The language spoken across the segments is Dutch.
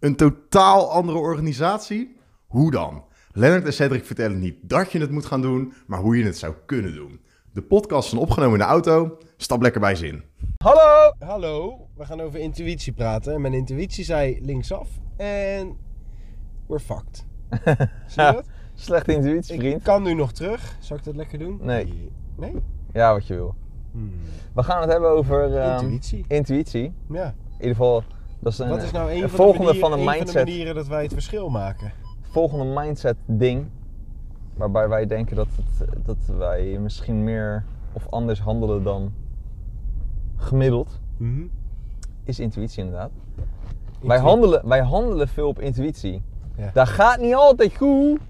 Een totaal andere organisatie? Hoe dan? Lennart en Cedric vertellen niet dat je het moet gaan doen, maar hoe je het zou kunnen doen. De podcast is opgenomen in de auto. Stap lekker bij zin. Hallo! Hallo, we gaan over intuïtie praten. En mijn intuïtie zei linksaf en we're fucked. Zie je dat? Slechte intuïtie, Ik vriend. kan nu nog terug. Zal ik dat lekker doen? Nee. Nee? Ja, wat je wil. Hmm. We gaan het hebben over ehm, Intuïtie. intuïtie. Ja. In ieder geval, dat is een, Wat is nou een een van, volgende de manieren, van de mindset. manieren dat wij het verschil maken? volgende mindset ding. Waarbij wij denken dat, het, dat wij misschien meer of anders handelen dan gemiddeld. Mhm. Is intuïtie inderdaad. Wij handelen, wij handelen veel op intuïtie. Ja. Dat gaat niet altijd goed.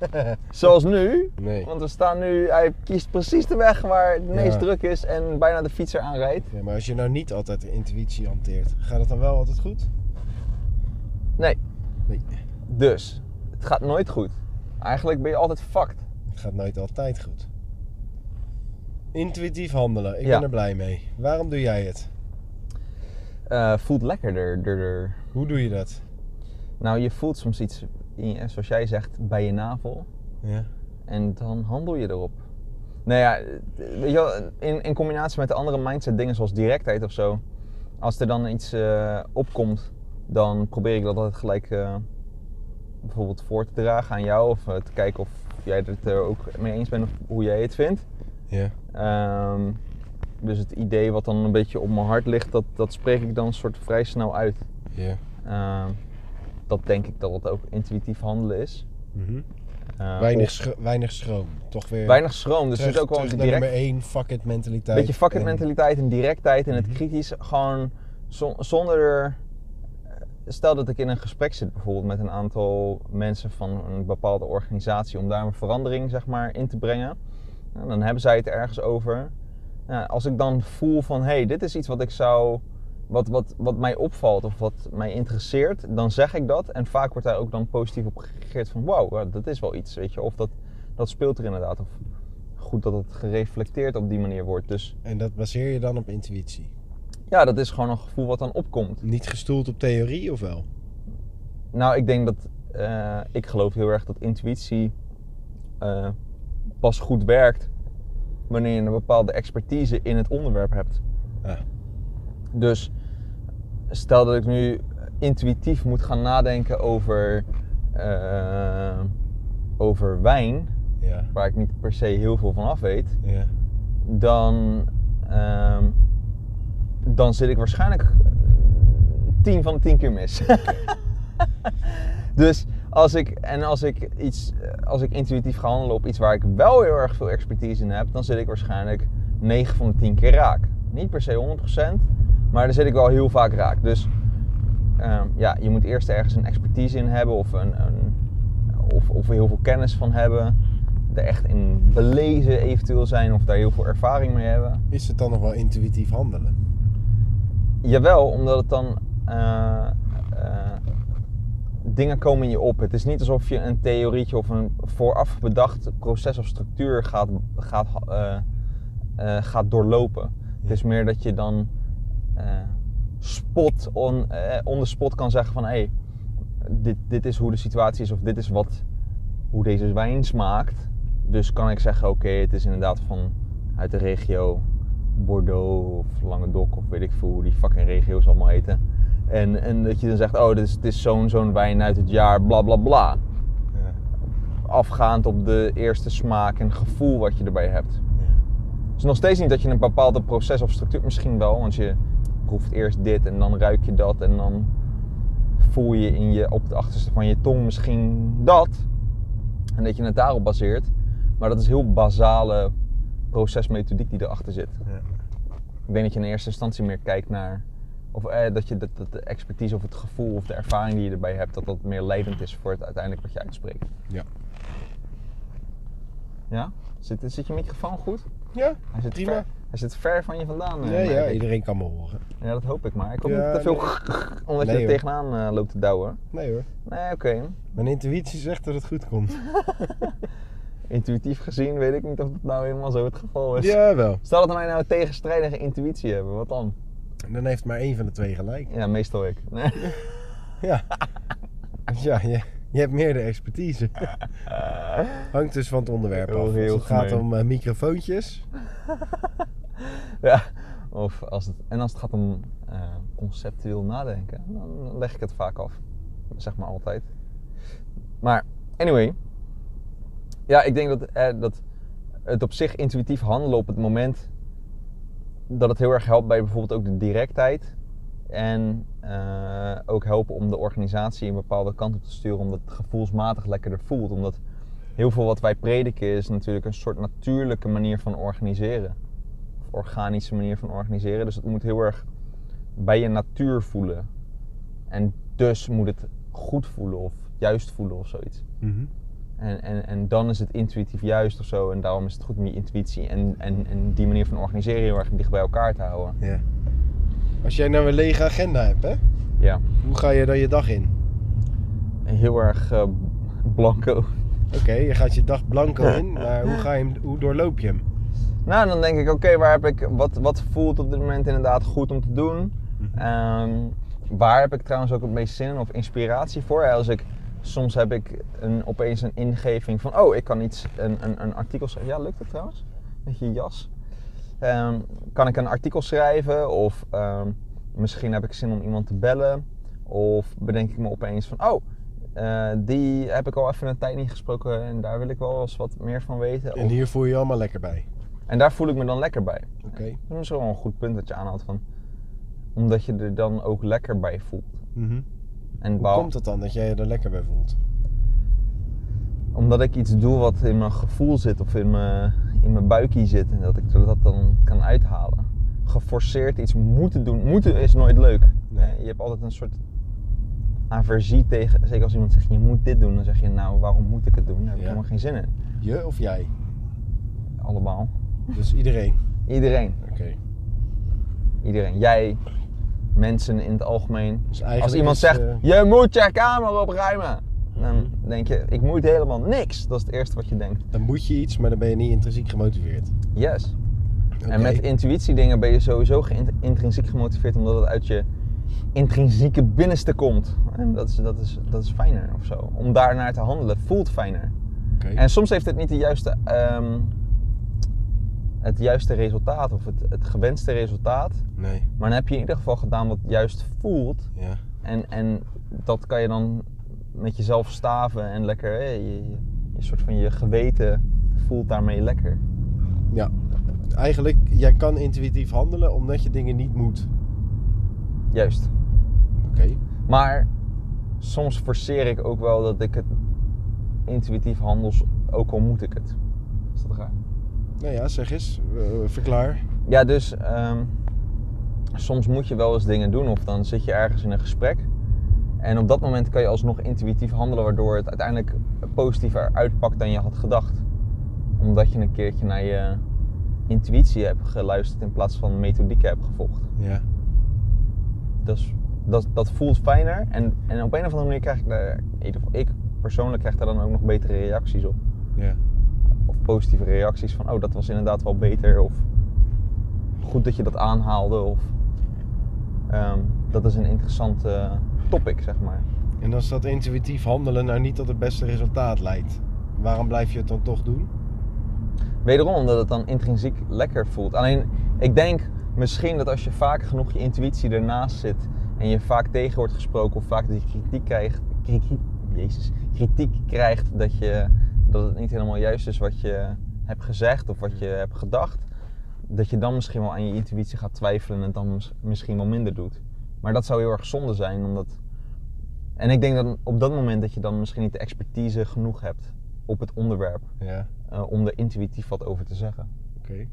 Zoals nu. Nee. Want we staan nu, hij kiest precies de weg waar het meest Ja. druk is en bijna de fietser aanrijdt. Ja, maar als je nou niet altijd de intuïtie hanteert, gaat het dan wel altijd goed? Nee, Nee. dus het gaat nooit goed. Eigenlijk ben je altijd fucked. Het gaat nooit altijd goed. Intuïtief handelen, ik Ja. ben er blij mee. Waarom doe jij het? Eh, voelt lekkerder. der- der. Hoe doe je dat? Nou, je voelt soms iets, in zoals jij zegt, bij je navel. Ja. En dan handel je erop. Nou ja, weet je wel, in, in combinatie met de andere mindset dingen zoals directheid of zo. Als er dan iets eh, opkomt, dan probeer ik dat altijd gelijk eh, bijvoorbeeld voor te dragen aan jou. Of eh, te kijken of jij het er ook mee eens bent of hoe jij het vindt. Ja. Ehm, dus het idee wat dan een beetje op mijn hart ligt, dat, dat spreek ik dan soort vrij snel uit. Ja. Ehm, dat denk ik dat het ook intuïtief handelen is. Mhm. Eh, weinig, schro- weinig schroom. Toch weer weinig schroom, dus terug, het is ook wel terug een naar direct... nummer 1, fuck it mentaliteit. beetje fuck it En- mentaliteit en directheid en het Mhm. kritisch gewoon zon- zonder er... Stel dat ik in een gesprek zit bijvoorbeeld met een aantal mensen van een bepaalde organisatie om daar een verandering zeg maar in te brengen. Nou, dan hebben zij het ergens over. Ja, als ik dan voel van hé, hey, dit is iets wat ik zou... Wat, wat, wat mij opvalt of wat mij interesseert, dan zeg ik dat. En vaak wordt daar ook dan positief op gereageerd van wauw, dat is wel iets, weet je. Of dat, dat speelt er inderdaad. Of goed dat het gereflecteerd op die manier wordt. Dus En dat baseer je dan op intuïtie. ja, dat is gewoon een gevoel wat dan opkomt. Niet gestoeld op theorie of wel? Nou, ik denk dat. eh, ik geloof heel erg dat intuïtie eh, pas goed werkt wanneer je een bepaalde expertise in het onderwerp hebt. Ah. Dus stel dat ik nu intuïtief moet gaan nadenken over, eh, over wijn, Ja. waar ik niet per se heel veel van af weet, Ja. dan, ehm, dan zit ik waarschijnlijk 10 van de 10 keer mis. dus als ik, en als ik, iets, als ik intuïtief ga handelen op iets waar ik wel heel erg veel expertise in heb, dan zit ik waarschijnlijk 9 van de 10 keer raak. Niet per se 100%, maar dan zit ik wel heel vaak raak. Dus ehm, ja, je moet eerst ergens een expertise in hebben of, een, een, of, of heel veel kennis van hebben. Er echt in belezen eventueel zijn of daar heel veel ervaring mee hebben. Is het dan nog wel intuïtief handelen? Jawel, omdat het dan. eh, eh, dingen komen in je op. Het is niet alsof je een theorietje of een vooraf bedacht proces of structuur gaat, gaat, eh, gaat doorlopen. Het is meer dat je dan spot on, eh, on the spot kan zeggen van hé, hey, dit, dit is hoe de situatie is of dit is wat, hoe deze wijn smaakt. Dus kan ik zeggen oké, het is inderdaad van uit de regio Bordeaux of Languedoc of weet ik veel hoe die fucking regio's allemaal heten. En, en dat je dan zegt, oh, dit is, dit is zo'n zo'n wijn uit het jaar, bla bla bla. Ja. Afgaand op de eerste smaak en gevoel wat je erbij hebt. Ja. Het is nog steeds niet dat je een bepaalde proces of structuur, misschien wel, want je proeft eerst dit en dan ruik je dat en dan voel je, in je op de achterste van je tong misschien dat. En dat je het daarop baseert. Maar dat is heel basale procesmethodiek die erachter zit. Ja. Ik denk dat je in eerste instantie meer kijkt naar. Of eh, dat je dat, dat de expertise of het gevoel of de ervaring die je erbij hebt, dat dat meer leidend is voor het uiteindelijk wat je uitspreekt. Ja. Ja? Zit, zit je microfoon goed? Ja, Hij zit, prima. ver, hij zit ver van je vandaan. eh, Ja, ik. iedereen kan me horen. ja, dat hoop ik maar. Ik hoop Ja, niet te veel nee. omdat Nee, je er tegenaan eh, loopt te douwen. Nee hoor. Nee, oké. Mijn intuïtie zegt dat het goed komt. Intuïtief gezien weet ik niet of dat nou helemaal zo het geval is. Jawel. Stel dat wij nou tegenstrijdige intuïtie hebben, wat dan? Dan heeft maar één van de twee gelijk. Ja, meestal ik. Nee. Ja. ja, je, je hebt meer de expertise. Hangt dus van het onderwerp af. Als het gaat om eh, microfoontjes. Ja. Of als het, en als het gaat om eh, conceptueel nadenken, dan leg ik het vaak af. Zeg maar altijd. Maar, anyway. Ja, ik denk dat, eh, dat het op zich intuïtief handelen op het moment dat het heel erg helpt bij bijvoorbeeld ook de directheid. En eh, ook helpen om de organisatie een bepaalde kant op te sturen, omdat het gevoelsmatig lekkerder voelt. Omdat heel veel wat wij prediken is natuurlijk een soort natuurlijke manier van organiseren. Organische manier van organiseren. Dus het moet heel erg bij je natuur voelen. En dus moet het goed voelen of juist voelen of zoiets. En, en, en dan is het intuïtief juist of zo. En daarom is het goed om je intuïtie en, en, en die manier van organiseren heel erg dicht bij elkaar te houden. Ja. Als jij nou een lege agenda hebt, hè? Ja. Hoe ga je dan je dag in? Heel erg eh, blanco. Oké, je gaat je dag blanco in, maar hoe, ga je hem, hoe doorloop je hem? Nou, dan denk ik, oké, waar heb ik, wat, wat voelt op dit moment inderdaad goed om te doen? Ehm, waar heb ik trouwens ook het meest zin in of inspiratie voor? Als ik, soms heb ik een, opeens een ingeving van, oh, ik kan iets, een, een, een artikel schrijven. Ja, lukt het trouwens? Met je jas. Ehm, kan ik een artikel schrijven of ehm, misschien heb ik zin om iemand te bellen. Of bedenk ik me opeens van, oh, eh, die heb ik al even een tijd niet gesproken en daar wil ik wel eens wat meer van weten. En hier voel je je allemaal lekker bij. En daar voel ik me dan lekker bij. Oké. Dat is misschien wel een goed punt dat je aanhaalt van. Omdat je er dan ook lekker bij voelt. En Hoe komt het dan dat jij je er lekker bij voelt? Omdat ik iets doe wat in mijn gevoel zit of in mijn, in mijn buikje zit en dat ik dat dan kan uithalen. Geforceerd iets moeten doen. Moeten is nooit leuk. Nee. Je hebt altijd een soort aversie tegen. Zeker als iemand zegt je moet dit doen, dan zeg je nou waarom moet ik het doen? Daar heb ik Ja. helemaal geen zin in. Je of jij? Allemaal. Dus iedereen. Iedereen. Oké. Iedereen. Jij, mensen in het algemeen. Dus Als iemand is, zegt, eh, je moet je kamer opruimen. Dan Mhm. denk je, ik moet helemaal niks. Dat is het eerste wat je denkt. dan moet je iets, maar dan ben je niet intrinsiek gemotiveerd. Yes. En met intuïtie dingen ben je sowieso intrinsiek gemotiveerd omdat het uit je intrinsieke binnenste komt. En dat is, dat is, dat is fijner of zo. Om daarnaar te handelen voelt fijner. Oké. En soms heeft het niet de juiste, ehm, het juiste resultaat of het, het gewenste resultaat. Nee. Maar dan heb je in ieder geval gedaan wat juist voelt. Ja. En, en dat kan je dan met jezelf staven en lekker, je, je, je soort van je geweten voelt daarmee lekker. Ja. Eigenlijk, jij kan intuïtief handelen omdat je dingen niet moet. Juist. Oké. Maar soms forceer ik ook wel dat ik het intuïtief handel, ook al moet ik het. Is dat raar? Nou ja, zeg eens. verklaar. Ja, dus ehm, soms moet je wel eens dingen doen of dan zit je ergens in een gesprek. En op dat moment kan je alsnog intuïtief handelen, waardoor het uiteindelijk positiever uitpakt dan je had gedacht. Omdat je een keertje naar je intuïtie hebt geluisterd in plaats van methodieken hebt gevolgd. Ja. Dus dat, dat voelt fijner. En, en op een of andere manier krijg ik daar, in ieder geval ik persoonlijk krijg daar dan ook nog betere reacties op. Ja. Positieve reacties van, oh dat was inderdaad wel beter. Of goed dat je dat aanhaalde. Of ehm, dat is een interessant eh, topic, zeg maar. En als dat intuïtief handelen nou niet tot het beste resultaat leidt, waarom blijf je het dan toch doen? Wederom omdat het dan intrinsiek lekker voelt. Alleen, ik denk misschien dat als je vaak genoeg je intuïtie ernaast zit en je vaak tegen wordt gesproken of vaak dat je kritiek krijgt, kritiek, jezus, kritiek krijgt dat, je, dat het niet helemaal juist is wat je hebt gezegd of wat je hebt gedacht, dat je dan misschien wel aan je intuïtie gaat twijfelen en het dan mis- misschien wel minder doet. Maar dat zou heel erg zonde zijn, omdat... En ik denk dat op dat moment dat je dan misschien niet de expertise genoeg hebt op het onderwerp Ja. eh, om er intuïtief wat over te zeggen. Oké.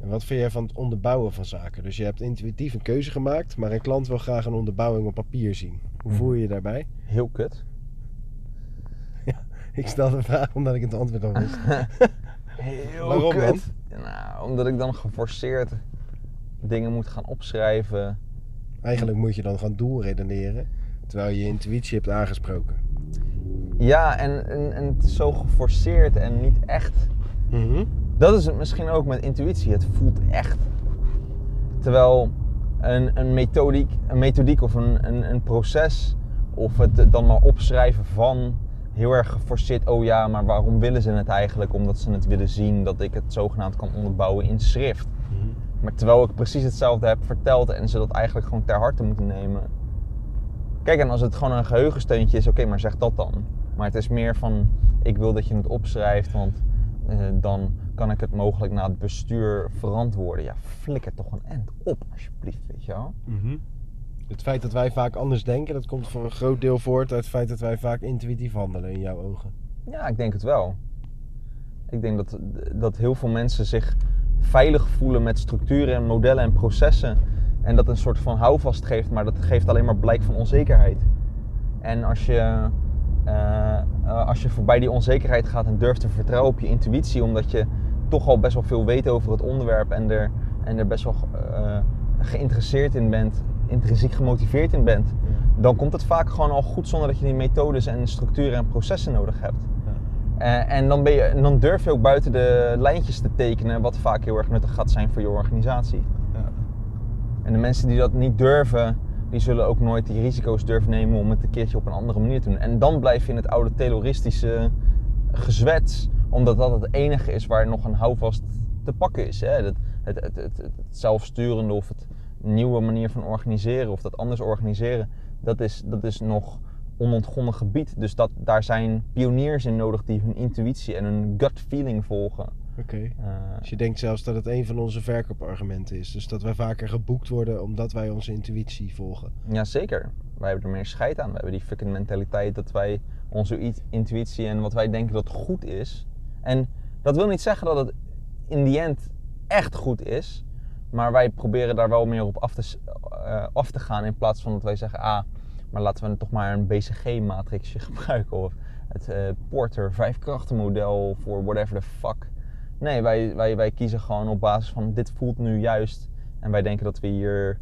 En wat vind jij van het onderbouwen van zaken? Dus je hebt intuïtief een keuze gemaakt, maar een klant wil graag een onderbouwing op papier zien. Hoe voel je je daarbij? Heel kut. Ik stel de vraag omdat ik het antwoord al wist. Heel Waarom kut. Nou, omdat ik dan geforceerd dingen moet gaan opschrijven. Eigenlijk moet je dan gaan doelredeneren, terwijl je je intuïtie hebt aangesproken. Ja, en, en, en het is zo geforceerd en niet echt. Dat is het misschien ook met intuïtie. Het voelt echt. Terwijl een, een, methodiek, een methodiek of een, een, een proces of het dan maar opschrijven van heel erg geforceerd. Oh ja, maar waarom willen ze het eigenlijk? Omdat ze het willen zien dat ik het zogenaamd kan onderbouwen in schrift. Maar terwijl ik precies hetzelfde heb verteld en ze dat eigenlijk gewoon ter harte moeten nemen. Kijk, en als het gewoon een geheugensteuntje is, oké, maar zeg dat dan. Maar het is meer van, ik wil dat je het opschrijft, want eh, dan kan ik het mogelijk naar het bestuur verantwoorden. Ja, flikker toch een end op, alsjeblieft, weet je wel. Mhm. Het feit dat wij vaak anders denken, dat komt voor een groot deel voort uit het feit dat wij vaak intuïtief handelen in jouw ogen. Ja, ik denk het wel. Ik denk dat, dat heel veel mensen zich veilig voelen met structuren en modellen en processen. En dat een soort van houvast geeft, maar dat geeft alleen maar blijk van onzekerheid. En als je, eh, als je voorbij die onzekerheid gaat en durft te vertrouwen op je intuïtie, omdat je toch al best wel veel weet over het onderwerp en er, en er best wel eh, geïnteresseerd in bent, intrinsiek gemotiveerd in bent, dan komt het vaak gewoon al goed zonder dat je die methodes en structuren en processen nodig hebt. Eh, en dan, ben je, dan durf je ook buiten de lijntjes te tekenen, wat vaak heel erg nuttig gaat zijn voor je organisatie. Ja. En de mensen die dat niet durven, die zullen ook nooit die risico's durven nemen om het een keertje op een andere manier te doen. En dan blijf je in het oude terroristische gezwets, omdat dat het enige is waar nog een houvast te pakken is. Hè? Het, het, het, het zelfsturende of het nieuwe manier van organiseren of dat anders organiseren, dat is, dat is nog onontgonnen gebied. Dus dat, daar zijn pioniers in nodig die hun intuïtie en hun gut feeling volgen. Oké. Eh, Dus je denkt zelfs dat het een van onze verkoopargumenten is. Dus dat wij vaker geboekt worden omdat wij onze intuïtie volgen. Ja, zeker. Wij hebben er meer scheid aan. We hebben die fucking mentaliteit dat wij onze intuïtie en wat wij denken dat goed is. En dat wil niet zeggen dat het in die end echt goed is. Maar wij proberen daar wel meer op af te, eh, af te gaan in plaats van dat wij zeggen... Ah, maar laten we toch maar een BCG-matrixje gebruiken. Of het eh, Porter vijfkrachtenmodel voor whatever the fuck. Nee, wij, wij, wij kiezen gewoon op basis van dit voelt nu juist. En wij denken dat we hier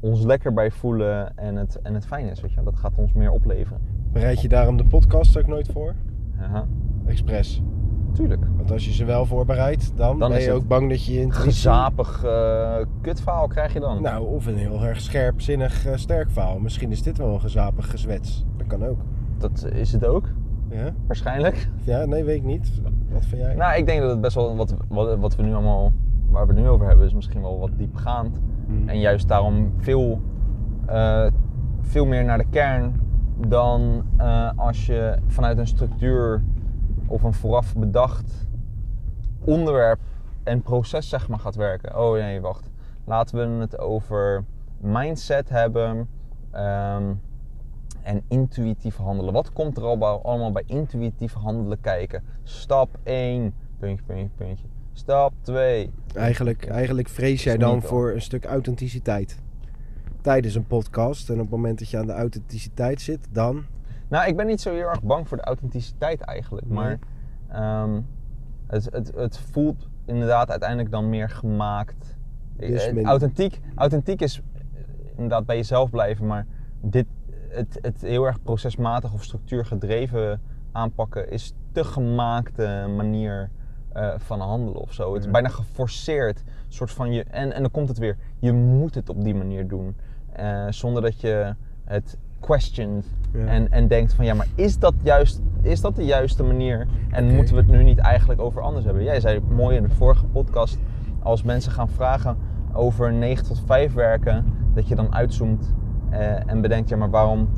ons lekker bij voelen en het, en het fijn is. Weet je? Dat gaat ons meer opleveren. Bereid je daarom de podcast ook nooit voor? Aha, Expres. Tuurlijk. Want als je ze wel voorbereidt, dan, Dan ben is je ook bang dat je intuïtie... Gezapig uh, kutverhaal krijg je dan. Nou, of een heel erg scherpzinnig eh, sterk verhaal. Misschien is dit wel een gezapig gezwets. Dat kan ook. Dat is het ook, Ja? waarschijnlijk. Ja, nee, weet ik niet. Wat vind jij? Nou, ik denk dat het best wel wat, wat, wat we nu allemaal, waar we het nu over hebben, is misschien wel wat diepgaand. Hmm. En juist daarom veel, eh, veel meer naar de kern dan eh, als je vanuit een structuur of een vooraf bedacht onderwerp en proces zeg maar gaat werken. Oh nee, wacht. Laten we het over mindset hebben ehm, en intuïtief handelen. Wat komt er allemaal bij intuïtief handelen kijken? Stap 1, puntje, puntje, puntje. Stap 2. Eigenlijk, eigenlijk vrees jij dan voor een stuk authenticiteit. Tijdens een podcast en op het moment dat je aan de authenticiteit zit, dan... Nou, ik ben niet zo heel erg bang voor de authenticiteit eigenlijk. Nee. Maar ehm, het, het, het voelt inderdaad uiteindelijk dan meer gemaakt. Dus Eh, authentiek, authentiek is eh, inderdaad bij jezelf blijven, maar dit, het, het heel erg procesmatig of structuurgedreven aanpakken is te gemaakte manier eh, van handelen of zo. Het is Ja. bijna geforceerd. Soort van je, en, en dan komt het weer. Je moet het op die manier doen. eh, zonder dat je het questioned Ja. en, en denkt van ja, maar is dat, juist, is dat de juiste manier? En moeten we het nu niet eigenlijk over anders hebben? Jij zei mooi in de vorige podcast, als mensen gaan vragen over 9 tot 5 werken, dat je dan uitzoomt eh, en bedenkt, ja, maar waarom,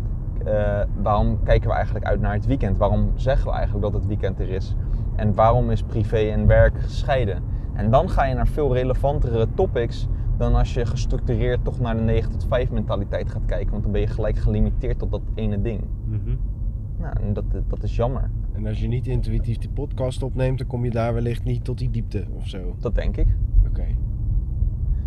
eh, waarom kijken we eigenlijk uit naar het weekend? Waarom zeggen we eigenlijk dat het weekend er is? En waarom is privé en werk gescheiden? En dan ga je naar veel relevantere topics dan als je gestructureerd toch naar de 9 tot 5 mentaliteit gaat kijken. Want dan ben je gelijk gelimiteerd tot dat ene ding. Nou, en dat, dat is jammer. En als je niet intuïtief die podcast opneemt, dan kom je daar wellicht niet tot die diepte of zo. Dat denk ik. Oké.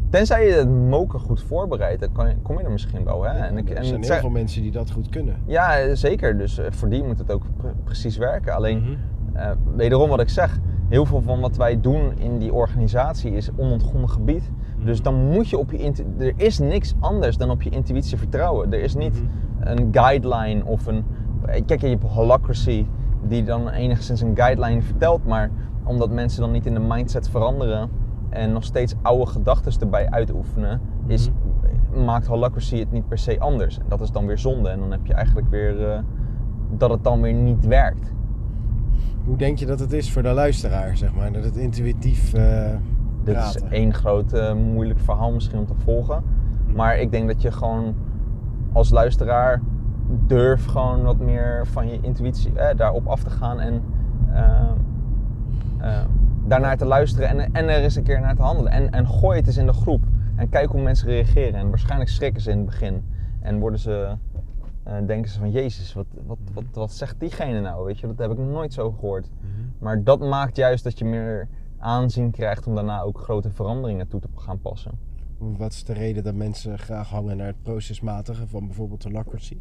Tenzij je het moker goed voorbereidt, dan kan je- kom je er misschien wel. Hè? En ik, er en zijn heel veel mensen die dat goed kunnen. Ja, zeker. Dus eh, voor die moet het ook pre- precies werken. Alleen, Mhm. eh, wederom wat ik zeg, heel veel van wat wij doen in die organisatie is onontgonnen gebied. Dus dan moet je op je Er is niks anders dan op je intuïtie vertrouwen. Er is niet een guideline of een. Kijk, je hebt holacracy die dan enigszins een guideline vertelt, maar omdat mensen dan niet in de mindset veranderen en nog steeds oude gedachten erbij uitoefenen, is, maakt holacracy het niet per se anders. En dat is dan weer zonde. En dan heb je eigenlijk weer eh, dat het dan weer niet werkt. Hoe denk je dat het is voor de luisteraar, zeg maar? Dat het intuïtief eh Dit praten. is één groot eh, moeilijk verhaal misschien om te volgen. Maar ik denk dat je gewoon als luisteraar durf gewoon wat meer van je intuïtie eh, daarop af te gaan en eh, daarnaar te luisteren en, en er eens een keer naar te handelen. En, en gooi het eens in de groep en kijk hoe mensen reageren. En waarschijnlijk schrikken ze in het begin en worden ze, eh, denken ze van Jezus, wat, wat, wat, wat zegt diegene nou? Weet je, dat heb ik nog nooit zo gehoord. Maar dat maakt juist dat je meer aanzien krijgt om daarna ook grote veranderingen toe te gaan passen. Wat is de reden dat mensen graag hangen naar het procesmatige van bijvoorbeeld de lacracy?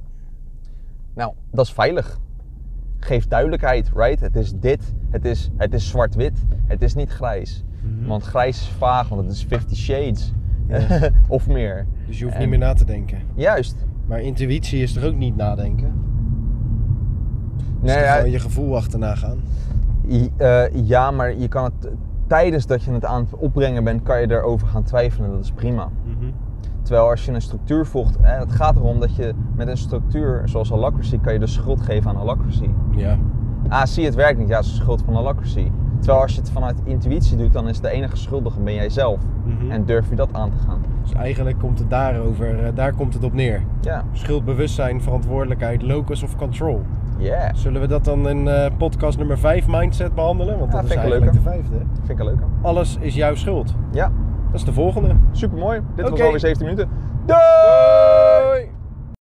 Nou, dat is veilig. Geef duidelijkheid, right? Het is dit, het is, het is zwart-wit, het is niet grijs. Want grijs is vaag, want het is 50 shades. Of meer. Dus je hoeft En- niet meer na te denken. Juist. Maar intuïtie is toch ook niet nadenken? Nee, toch ja, je gevoel achterna gaan? eh, ja, maar je kan het tijdens dat je het aan het opbrengen bent, kan je erover gaan twijfelen. Dat is prima. Terwijl als je een structuur volgt, eh, het gaat erom dat je met een structuur zoals Holacracy kan je de schuld geven aan Holacracy. Ja. Ah, zie het werkt niet, ja, het is de schuld van Holacracy. Terwijl als je het vanuit intuïtie doet, dan is de enige schuldige ben jij zelf. Mhm. En durf je dat aan te gaan. Dus eigenlijk komt het daarover, eh, daar komt het op neer. Ja, Schuldbewustzijn, verantwoordelijkheid, locus of control. yeah. Zullen we dat dan in eh, podcast nummer 5 mindset behandelen? Want Ja, dat is vind ik een eigenlijk de vijfde. Vind ik een leuke. Alles is jouw schuld. Ja, Dat is de volgende. supermooi. Dit was alweer 17 minuten. Doei!